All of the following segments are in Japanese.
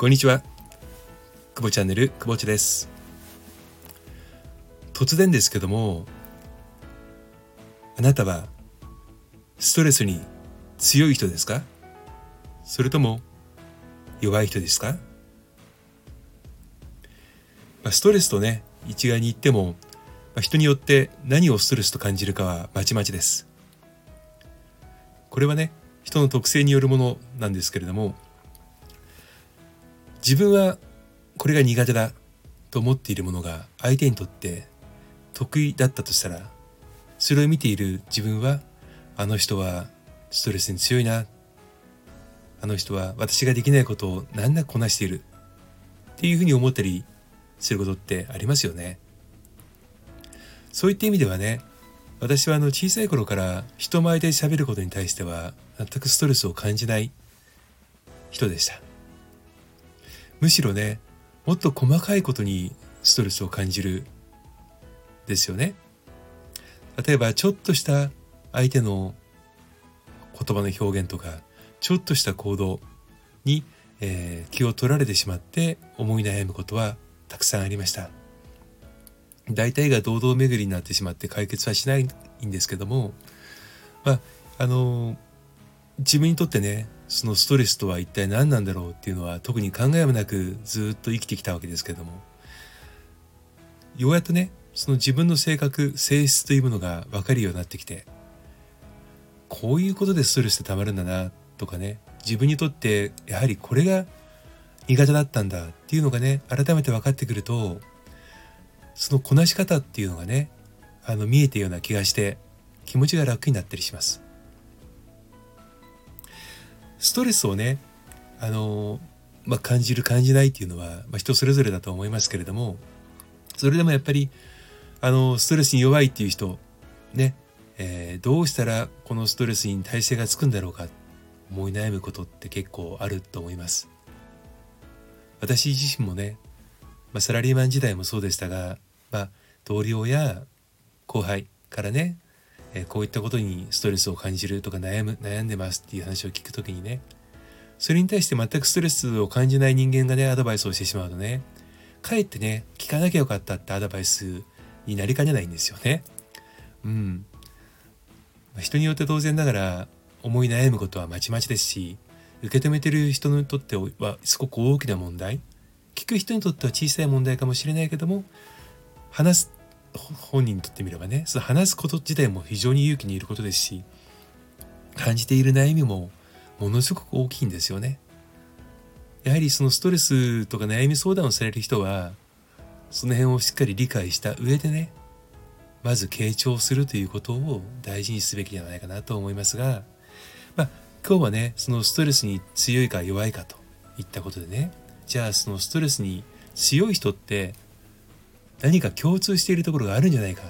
こんにちは。久保チャンネル、久保地です。突然ですけども、あなたはストレスに強い人ですか？それとも弱い人ですか、まあ、ストレスとね、一概に言っても、まあ、人によって何をストレスと感じるかはまちまちです。これはね、人の特性によるものなんですけれども、自分はこれが苦手だと思っているものが相手にとって得意だったとしたらそれを見ている自分はあの人はストレスに強いなあの人は私ができないことを難なくこなしているっていうふうに思ったりすることってありますよね。そういった意味ではね私はあの小さい頃から人前で喋ることに対しては全くストレスを感じない人でした。むしろねもっと細かいことにストレスを感じるですよね。例えばちょっとした相手の言葉の表現とかちょっとした行動に、えー、気を取られてしまって思い悩むことはたくさんありました。大体が堂々巡りになってしまって解決はしないんですけどもまああの自分にとってねそのストレスとは一体何なんだろうっていうのは特に考えもなくずっと生きてきたわけですけれどもようやっとねその自分の性格性質というものが分かるようになってきてこういうことでストレスってたまるんだなとかね自分にとってやはりこれが苦手だったんだっていうのがね改めて分かってくるとそのこなし方っていうのがねあの見えてるような気がして気持ちが楽になったりします。ストレスをねあの、まあ、感じる感じないっていうのは、まあ、人それぞれだと思いますけれどもそれでもやっぱりあのストレスに弱いっていう人ね、えー、どうしたらこのストレスに耐性がつくんだろうか思い悩むことって結構あると思います。私自身もね、まあ、サラリーマン時代もそうでしたが、まあ、同僚や後輩からねえこういったことにストレスを感じるとか悩む悩んでますっていう話を聞く時にねそれに対して全くストレスを感じない人間がねアドバイスをしてしまうとねかえってね聞かなきゃよかったってアドバイスになりかねないんですよね。うん。人によって当然ながら思い悩むことはまちまちですし受け止めてる人にとってはすごく大きな問題聞く人にとっては小さい問題かもしれないけども話す本人にとってみればねその話すこと自体も非常に勇気にいることですし感じている悩みもものすごく大きいんですよね。やはりそのストレスとか悩み相談をされる人はその辺をしっかり理解した上でねまず傾聴するということを大事にすべきではないかなと思いますが、まあ、今日はねそのストレスに強いか弱いかといったことでねじゃあそのストレスに強い人って何か共通しているところがあるんじゃないか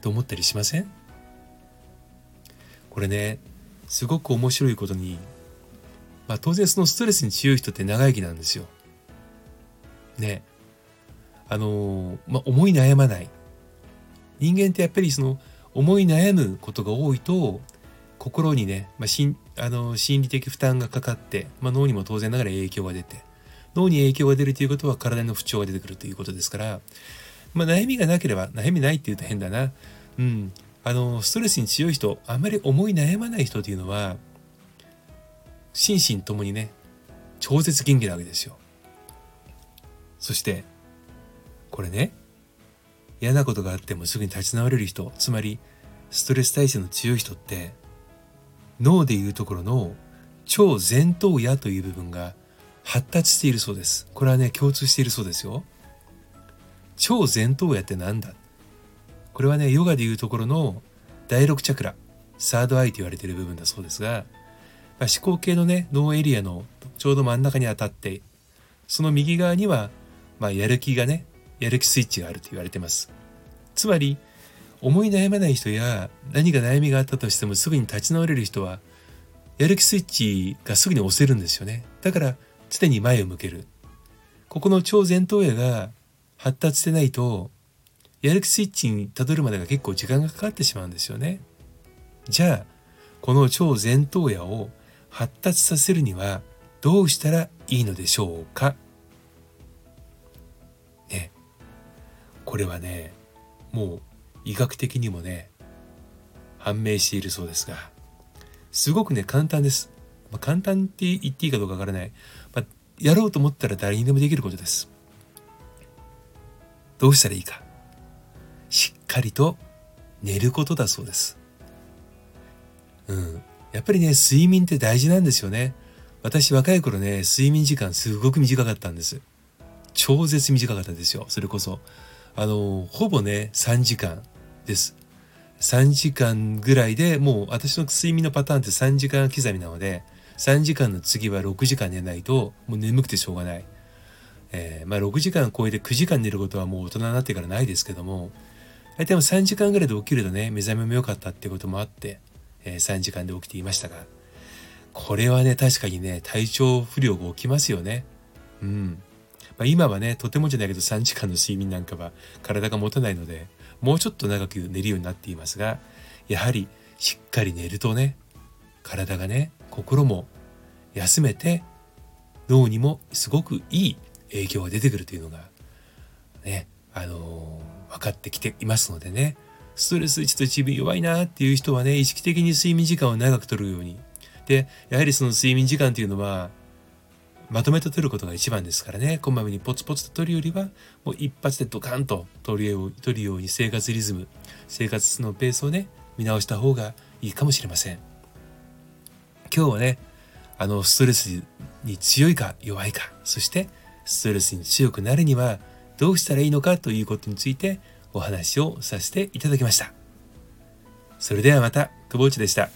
と思ったりしません？これねすごく面白いことに、まあ、当然そのストレスに強い人って長生きなんですよ。ね。あのまあ、思い悩まない。人間ってやっぱりその思い悩むことが多いと心にね、まあ、しんあの心理的負担がかかって、まあ、脳にも当然ながら影響が出て脳に影響が出るということは体の不調が出てくるということですから、まあ、悩みがなければ悩みないっていうと変だな。うん。あの、ストレスに強い人、あまり思い悩まない人というのは、心身ともにね、超絶元気なわけですよ。そして、これね、嫌なことがあってもすぐに立ち直れる人、つまり、ストレス耐性の強い人って、脳でいうところの超前頭野という部分が発達しているそうです。これはね、共通しているそうですよ。超前頭野って何だこれはね、ヨガでいうところの第6チャクラ、サードアイと言われている部分だそうですが、まあ、思考系のね、脳エリアのちょうど真ん中に当たって、その右側には、まあ、やる気がね、やる気スイッチがあると言われてます。つまり、思い悩まない人や何か悩みがあったとしてもすぐに立ち直れる人は、やる気スイッチがすぐに押せるんですよね。だから、常に前を向ける。ここの超前頭野が発達してないと、やる気スイッチにたどるまでが結構時間がかかってしまうんですよね。じゃあ、この超前頭野を発達させるにはどうしたらいいのでしょうか？ねこれはねもう医学的にもね判明しているそうですがすごくね簡単です、まあ、簡単って言っていいかどうかわからない、やろうと思ったら誰にでもできることです。どうしたらいいか。しっかりと寝ることだそうです。うん。やっぱりね睡眠って大事なんですよね。私若い頃ね睡眠時間すごく短かったんです。超絶短かったですよ。それこそ。あのほぼね3時間です。3時間ぐらいでもう私の睡眠のパターンって3時間刻みなので3時間の次は6時間寝ないともう眠くてしょうがない、えー、まあ6時間超えて9時間寝ることはもう大人になってからないですけども大体も3時間ぐらいで起きるとね目覚めも良かったっていうこともあって、えー、3時間で起きていましたがこれはね確かにね体調不良が起きますよね。うん。まあ、今はねとてもじゃないけど3時間の睡眠なんかは体が持たないのでもうちょっと長く寝るようになっていますがやはりしっかり寝るとね体がね心も休めて脳にもすごくいい影響が出てくるというのがねあのー、分かってきていますのでね。ストレスちょっと自分弱いなっていう人はね意識的に睡眠時間を長くとるように。でやはりその睡眠時間っていうのはまとめて取ることが一番ですからね。こまめにポツポツと取るよりはもう一発でドカンと取るよう取るように生活リズム生活のペースをね見直した方がいいかもしれません。今日はねあのストレスに強いか弱いかそしてストレスに強くなるにはどうしたらいいのかということについてお話をさせていただきました。それではまた久保内でした。